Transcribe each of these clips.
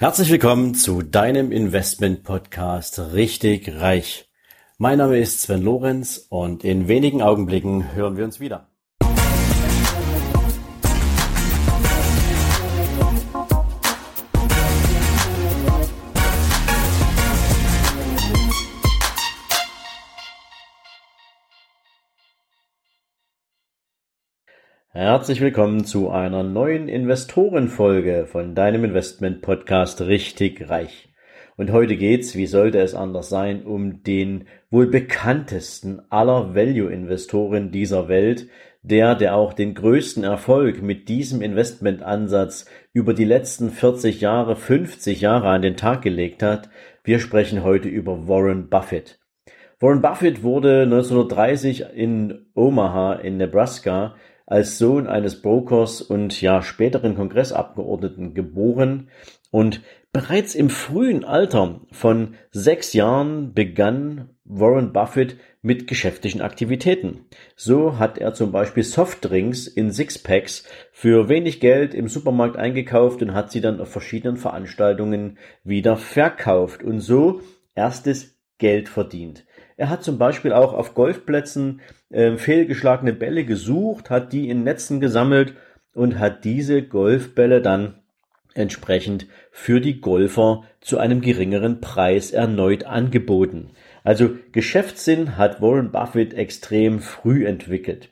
Herzlich willkommen zu deinem Investment Podcast Richtig Reich. Mein Name ist Sven Lorenz und in wenigen Augenblicken hören wir uns wieder. Herzlich willkommen zu einer neuen Investorenfolge von deinem Investment Podcast Richtig Reich. Und heute geht's, wie sollte es anders sein, um den wohl bekanntesten aller Value Investoren dieser Welt, der, der auch den größten Erfolg mit diesem Investmentansatz über die letzten 40 Jahre, 50 Jahre an den Tag gelegt hat. Wir sprechen heute über Warren Buffett. Warren Buffett wurde 1930 in Omaha in Nebraska als Sohn eines Brokers und ja späteren Kongressabgeordneten geboren und bereits im frühen Alter von sechs Jahren begann Warren Buffett mit geschäftlichen Aktivitäten. So hat er zum Beispiel Softdrinks in Sixpacks für wenig Geld im Supermarkt eingekauft und hat sie dann auf verschiedenen Veranstaltungen wieder verkauft und so erstes Geld verdient. Er hat zum Beispiel auch auf Golfplätzen äh, fehlgeschlagene Bälle gesucht, hat die in Netzen gesammelt und hat diese Golfbälle dann entsprechend für die Golfer zu einem geringeren Preis erneut angeboten. Also Geschäftssinn hat Warren Buffett extrem früh entwickelt.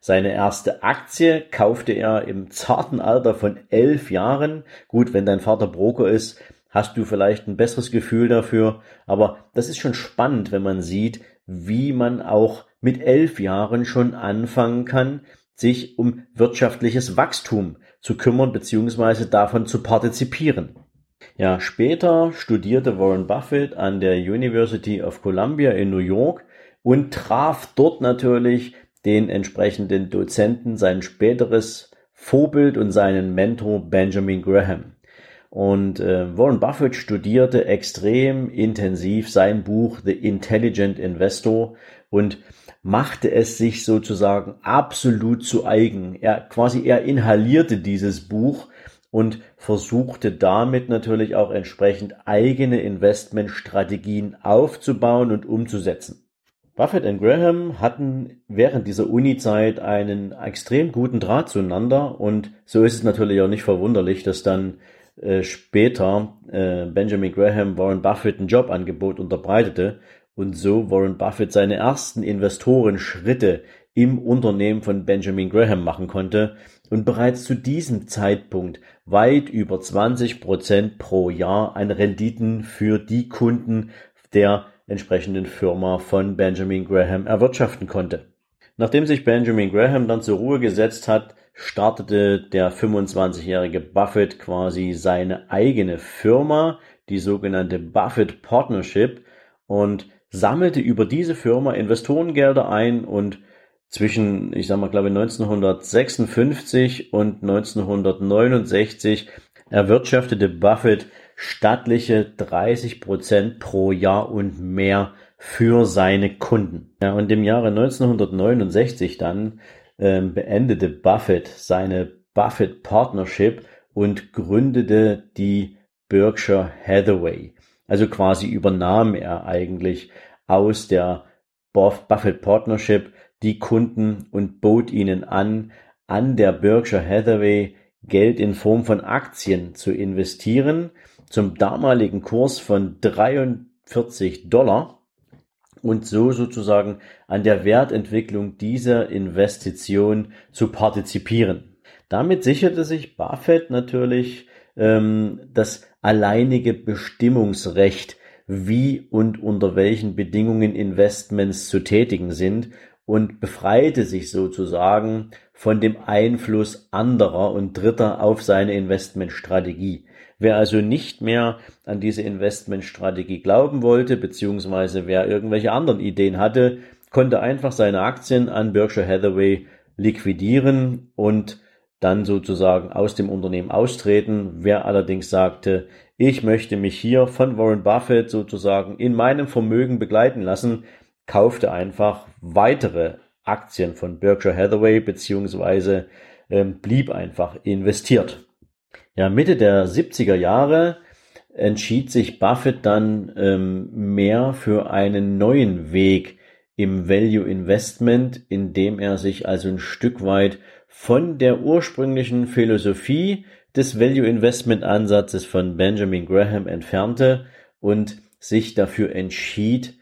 Seine erste Aktie kaufte er im zarten Alter von elf Jahren. Gut, wenn dein Vater Broker ist, hast du vielleicht ein besseres Gefühl dafür. Aber das ist schon spannend, wenn man sieht, wie man auch mit elf Jahren schon anfangen kann, sich um wirtschaftliches Wachstum zu kümmern bzw. davon zu partizipieren. Ja, später studierte Warren Buffett an der University of Columbia in New York und traf dort natürlich den entsprechenden Dozenten, sein späteres Vorbild und seinen Mentor Benjamin Graham. Und äh, Warren Buffett studierte extrem intensiv sein Buch The Intelligent Investor und machte es sich sozusagen absolut zu eigen. Er quasi er inhalierte dieses Buch und versuchte damit natürlich auch entsprechend eigene Investmentstrategien aufzubauen und umzusetzen. Buffett und Graham hatten während dieser Uni-Zeit einen extrem guten Draht zueinander und so ist es natürlich auch nicht verwunderlich, dass dann äh, später äh, Benjamin Graham Warren Buffett ein Jobangebot unterbreitete und so Warren Buffett seine ersten Investorenschritte im Unternehmen von Benjamin Graham machen konnte und bereits zu diesem Zeitpunkt weit über 20 Prozent pro Jahr an Renditen für die Kunden der entsprechenden Firma von Benjamin Graham erwirtschaften konnte. Nachdem sich Benjamin Graham dann zur Ruhe gesetzt hat, startete der 25-jährige Buffett quasi seine eigene Firma, die sogenannte Buffett Partnership und sammelte über diese Firma Investorengelder ein und zwischen, ich sag mal, glaube 1956 und 1969 erwirtschaftete Buffett stattliche 30 Prozent pro Jahr und mehr für seine Kunden. Ja, und im Jahre 1969 dann ähm, beendete Buffett seine Buffett Partnership und gründete die Berkshire Hathaway. Also quasi übernahm er eigentlich aus der Buffett Partnership die Kunden und bot ihnen an, an der Berkshire Hathaway Geld in Form von Aktien zu investieren, zum damaligen Kurs von 43 Dollar und so sozusagen an der Wertentwicklung dieser Investition zu partizipieren. Damit sicherte sich Buffett natürlich ähm, das alleinige Bestimmungsrecht, wie und unter welchen Bedingungen Investments zu tätigen sind und befreite sich sozusagen von dem Einfluss anderer und Dritter auf seine Investmentstrategie. Wer also nicht mehr an diese Investmentstrategie glauben wollte, beziehungsweise wer irgendwelche anderen Ideen hatte, konnte einfach seine Aktien an Berkshire Hathaway liquidieren und dann sozusagen aus dem Unternehmen austreten. Wer allerdings sagte, ich möchte mich hier von Warren Buffett sozusagen in meinem Vermögen begleiten lassen, kaufte einfach weitere Aktien von Berkshire Hathaway beziehungsweise ähm, blieb einfach investiert. Ja, Mitte der 70er Jahre entschied sich Buffett dann ähm, mehr für einen neuen Weg im Value Investment, indem er sich also ein Stück weit von der ursprünglichen Philosophie des Value Investment Ansatzes von Benjamin Graham entfernte und sich dafür entschied,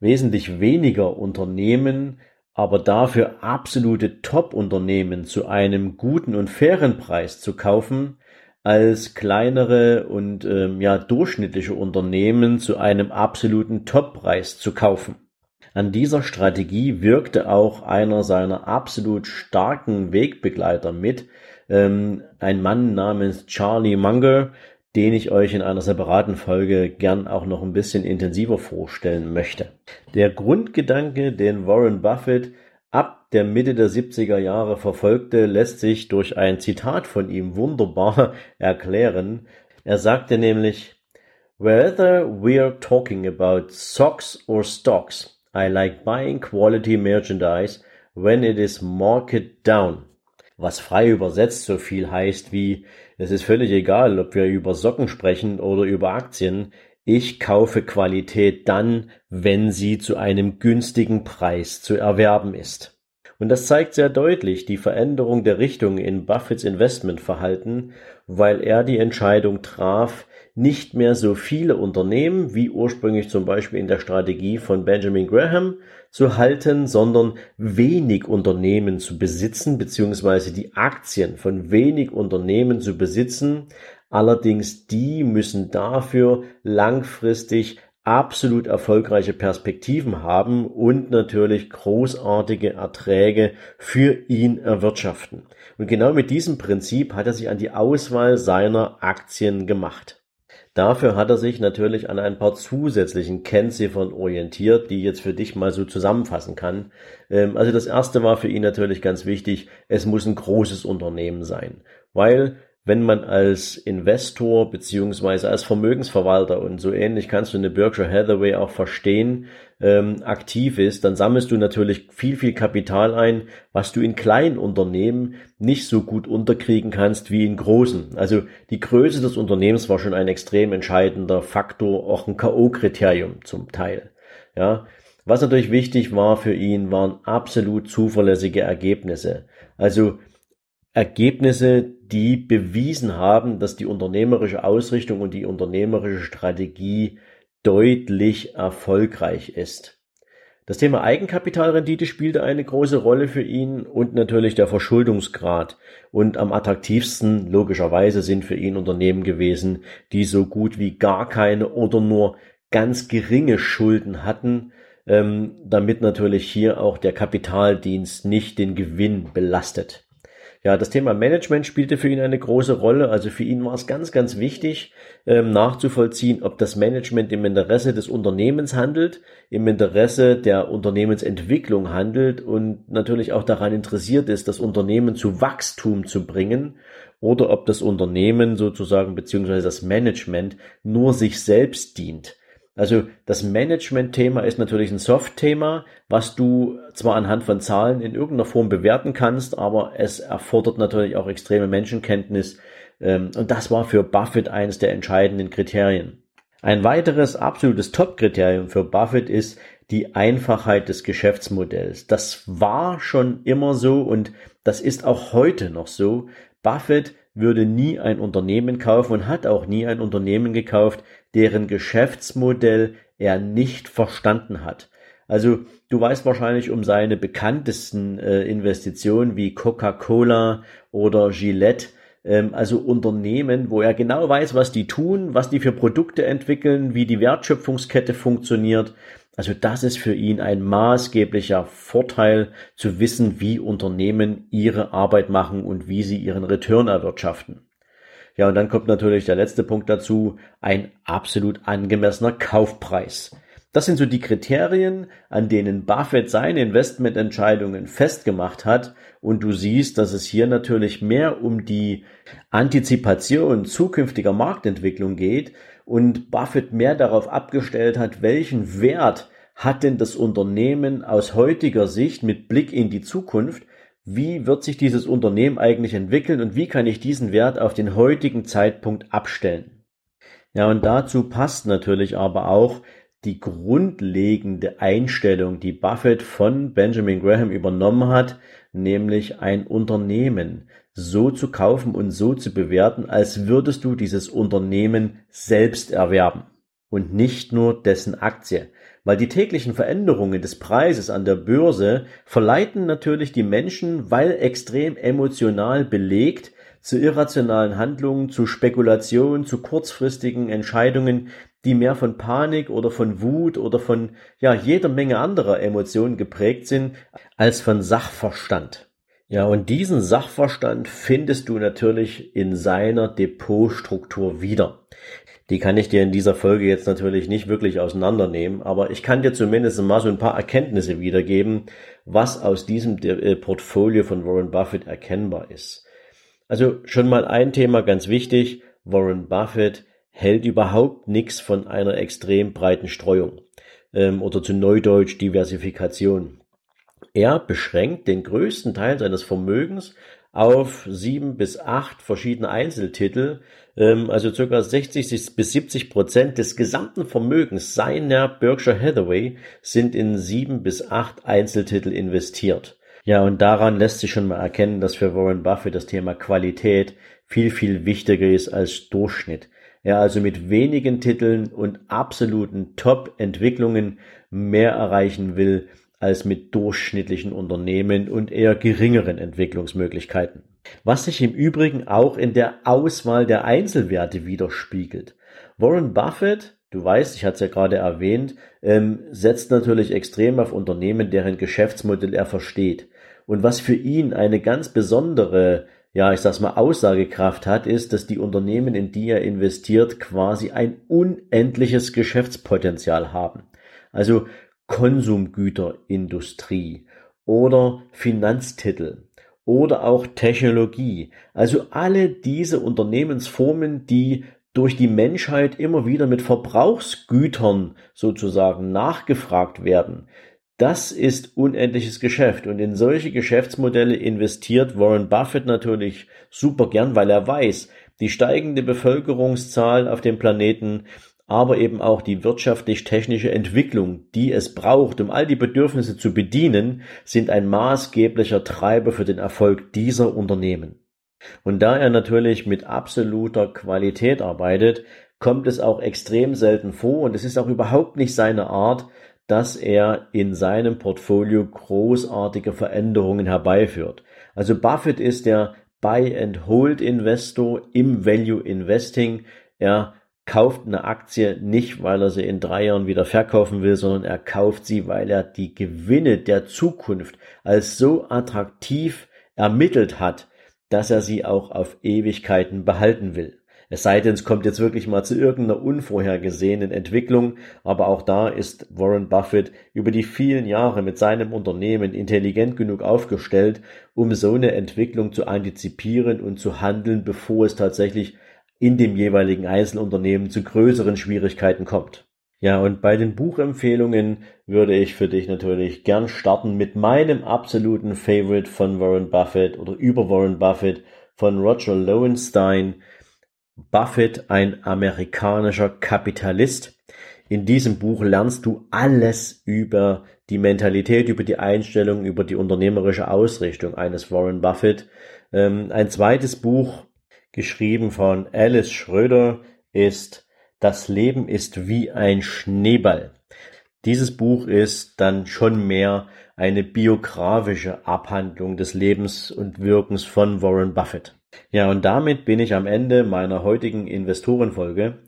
wesentlich weniger Unternehmen, aber dafür absolute Top-Unternehmen zu einem guten und fairen Preis zu kaufen, als kleinere und ähm, ja durchschnittliche Unternehmen zu einem absoluten Top-Preis zu kaufen. An dieser Strategie wirkte auch einer seiner absolut starken Wegbegleiter mit, ähm, ein Mann namens Charlie Munger, den ich euch in einer separaten Folge gern auch noch ein bisschen intensiver vorstellen möchte. Der Grundgedanke, den Warren Buffett ab der Mitte der 70er Jahre verfolgte, lässt sich durch ein Zitat von ihm wunderbar erklären. Er sagte nämlich, Whether we're talking about socks or stocks, I like buying quality merchandise when it is market down was frei übersetzt so viel heißt wie, es ist völlig egal, ob wir über Socken sprechen oder über Aktien, ich kaufe Qualität dann, wenn sie zu einem günstigen Preis zu erwerben ist. Und das zeigt sehr deutlich die Veränderung der Richtung in Buffets Investmentverhalten, weil er die Entscheidung traf, nicht mehr so viele Unternehmen wie ursprünglich zum Beispiel in der Strategie von Benjamin Graham zu halten, sondern wenig Unternehmen zu besitzen, beziehungsweise die Aktien von wenig Unternehmen zu besitzen. Allerdings die müssen dafür langfristig absolut erfolgreiche Perspektiven haben und natürlich großartige Erträge für ihn erwirtschaften. Und genau mit diesem Prinzip hat er sich an die Auswahl seiner Aktien gemacht. Dafür hat er sich natürlich an ein paar zusätzlichen Kennziffern orientiert, die ich jetzt für dich mal so zusammenfassen kann. Ähm, also das erste war für ihn natürlich ganz wichtig, es muss ein großes Unternehmen sein, weil wenn man als Investor beziehungsweise als Vermögensverwalter und so ähnlich kannst du eine Berkshire Hathaway auch verstehen, ähm, aktiv ist, dann sammelst du natürlich viel, viel Kapital ein, was du in kleinen Unternehmen nicht so gut unterkriegen kannst wie in großen. Also die Größe des Unternehmens war schon ein extrem entscheidender Faktor, auch ein K.O.-Kriterium zum Teil. Ja. Was natürlich wichtig war für ihn, waren absolut zuverlässige Ergebnisse. Also Ergebnisse, die bewiesen haben, dass die unternehmerische Ausrichtung und die unternehmerische Strategie deutlich erfolgreich ist. Das Thema Eigenkapitalrendite spielte eine große Rolle für ihn und natürlich der Verschuldungsgrad. Und am attraktivsten logischerweise sind für ihn Unternehmen gewesen, die so gut wie gar keine oder nur ganz geringe Schulden hatten, ähm, damit natürlich hier auch der Kapitaldienst nicht den Gewinn belastet. Ja, das Thema Management spielte für ihn eine große Rolle. Also für ihn war es ganz, ganz wichtig, ähm, nachzuvollziehen, ob das Management im Interesse des Unternehmens handelt, im Interesse der Unternehmensentwicklung handelt und natürlich auch daran interessiert ist, das Unternehmen zu Wachstum zu bringen oder ob das Unternehmen sozusagen beziehungsweise das Management nur sich selbst dient. Also das Management-Thema ist natürlich ein Soft-Thema, was du zwar anhand von Zahlen in irgendeiner Form bewerten kannst, aber es erfordert natürlich auch extreme Menschenkenntnis. Ähm, und das war für Buffett eines der entscheidenden Kriterien. Ein weiteres absolutes Top-Kriterium für Buffett ist die Einfachheit des Geschäftsmodells. Das war schon immer so und das ist auch heute noch so. Buffett würde nie ein Unternehmen kaufen und hat auch nie ein Unternehmen gekauft, deren Geschäftsmodell er nicht verstanden hat. Also du weißt wahrscheinlich um seine bekanntesten äh, Investitionen wie Coca-Cola oder Gillette, ähm, also Unternehmen, wo er genau weiß, was die tun, was die für Produkte entwickeln, wie die Wertschöpfungskette funktioniert. Also das ist für ihn ein maßgeblicher Vorteil zu wissen, wie Unternehmen ihre Arbeit machen und wie sie ihren Return erwirtschaften. Ja, und dann kommt natürlich der letzte Punkt dazu, ein absolut angemessener Kaufpreis. Das sind so die Kriterien, an denen Buffett seine Investmententscheidungen festgemacht hat. Und du siehst, dass es hier natürlich mehr um die Antizipation zukünftiger Marktentwicklung geht und Buffett mehr darauf abgestellt hat, welchen Wert hat denn das Unternehmen aus heutiger Sicht mit Blick in die Zukunft wie wird sich dieses Unternehmen eigentlich entwickeln und wie kann ich diesen Wert auf den heutigen Zeitpunkt abstellen. Ja, und dazu passt natürlich aber auch die grundlegende Einstellung, die Buffett von Benjamin Graham übernommen hat, nämlich ein Unternehmen so zu kaufen und so zu bewerten, als würdest du dieses Unternehmen selbst erwerben und nicht nur dessen Aktie. Weil die täglichen Veränderungen des Preises an der Börse verleiten natürlich die Menschen, weil extrem emotional belegt, zu irrationalen Handlungen, zu Spekulationen, zu kurzfristigen Entscheidungen, die mehr von Panik oder von Wut oder von ja jeder Menge anderer Emotionen geprägt sind, als von Sachverstand. Ja, und diesen Sachverstand findest du natürlich in seiner Depotstruktur wieder. Die kann ich dir in dieser Folge jetzt natürlich nicht wirklich auseinandernehmen, aber ich kann dir zumindest mal so ein paar Erkenntnisse wiedergeben, was aus diesem äh, Portfolio von Warren Buffett erkennbar ist. Also schon mal ein Thema ganz wichtig. Warren Buffett hält überhaupt nichts von einer extrem breiten Streuung ähm, oder zu Neudeutsch Diversifikation. Er beschränkt den größten Teil seines Vermögens auf sieben bis acht verschiedene Einzeltitel, ähm, also circa 60 bis 70 Prozent des gesamten Vermögens seiner Berkshire Hathaway sind in sieben bis acht Einzeltitel investiert. Ja, und daran lässt sich schon mal erkennen, dass für Warren Buffett das Thema Qualität viel, viel wichtiger ist als Durchschnitt. Er also mit wenigen Titeln und absoluten Top-Entwicklungen mehr erreichen will als mit durchschnittlichen Unternehmen und eher geringeren Entwicklungsmöglichkeiten. Was sich im Übrigen auch in der Auswahl der Einzelwerte widerspiegelt. Warren Buffett Du weißt, ich hatte es ja gerade erwähnt, ähm, setzt natürlich extrem auf Unternehmen, deren Geschäftsmodell er versteht. Und was für ihn eine ganz besondere, ja, ich sag's mal, Aussagekraft hat, ist, dass die Unternehmen, in die er investiert, quasi ein unendliches Geschäftspotenzial haben. Also Konsumgüterindustrie oder Finanztitel oder auch Technologie. Also alle diese Unternehmensformen, die durch die Menschheit immer wieder mit Verbrauchsgütern sozusagen nachgefragt werden, das ist unendliches Geschäft und in solche Geschäftsmodelle investiert Warren Buffett natürlich super gern, weil er weiß, die steigende Bevölkerungszahl auf dem Planeten, aber eben auch die wirtschaftlich-technische Entwicklung, die es braucht, um all die Bedürfnisse zu bedienen, sind ein maßgeblicher Treiber für den Erfolg dieser Unternehmen. Und da er natürlich mit absoluter Qualität arbeitet, kommt es auch extrem selten vor und es ist auch überhaupt nicht seine Art, dass er in seinem Portfolio großartige Veränderungen herbeiführt. Also Buffett ist der Buy-and-Hold-Investor im Value Investing. Er kauft eine Aktie nicht, weil er sie in drei Jahren wieder verkaufen will, sondern er kauft sie, weil er die Gewinne der Zukunft als so attraktiv ermittelt hat, dass er sie auch auf Ewigkeiten behalten will. Es sei denn, es kommt jetzt wirklich mal zu irgendeiner unvorhergesehenen Entwicklung, aber auch da ist Warren Buffett über die vielen Jahre mit seinem Unternehmen intelligent genug aufgestellt, um so eine Entwicklung zu antizipieren und zu handeln, bevor es tatsächlich in dem jeweiligen Einzelunternehmen zu größeren Schwierigkeiten kommt. Ja, und bei den Buchempfehlungen würde ich für dich natürlich gern starten mit meinem absoluten Favorite von Warren Buffett oder über Warren Buffett von Roger Lowenstein. Buffett, ein amerikanischer Kapitalist. In diesem Buch lernst du alles über die Mentalität, über die Einstellung, über die unternehmerische Ausrichtung eines Warren Buffett. Ähm, ein zweites Buch, geschrieben von Alice Schröder, ist Das Leben ist wie ein Schneeball. Dieses Buch ist dann schon mehr eine biografische Abhandlung des Lebens und Wirkens von Warren Buffett. Ja, und damit bin ich am Ende meiner heutigen Investorenfolge.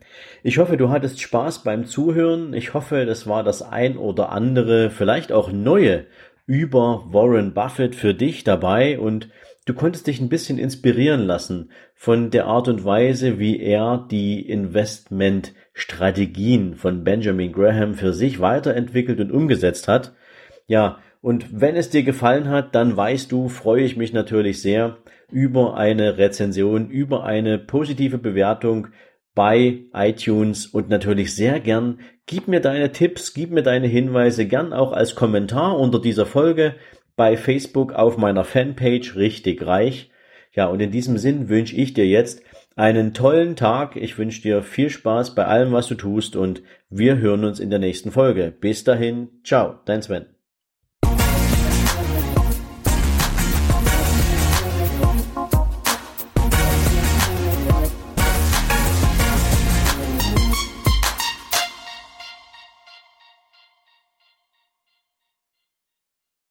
Ich hoffe, du hattest Spaß beim Zuhören. Ich hoffe, das war das ein oder andere, vielleicht auch neue über Warren Buffett für dich dabei und du konntest dich ein bisschen inspirieren lassen von der Art und Weise, wie er die Investmentstrategien von Benjamin Graham für sich weiterentwickelt und umgesetzt hat. Ja, und wenn es dir gefallen hat, dann weißt du, freue ich mich natürlich sehr über eine Rezension, über eine positive Bewertung bei iTunes und natürlich sehr gern gib mir deine Tipps, gib mir deine Hinweise gern auch als Kommentar unter dieser Folge bei Facebook auf meiner Fanpage richtig reich. Ja, und in diesem Sinn wünsche ich dir jetzt einen tollen Tag. Ich wünsche dir viel Spaß bei allem, was du tust und wir hören uns in der nächsten Folge. Bis dahin, ciao, dein Sven.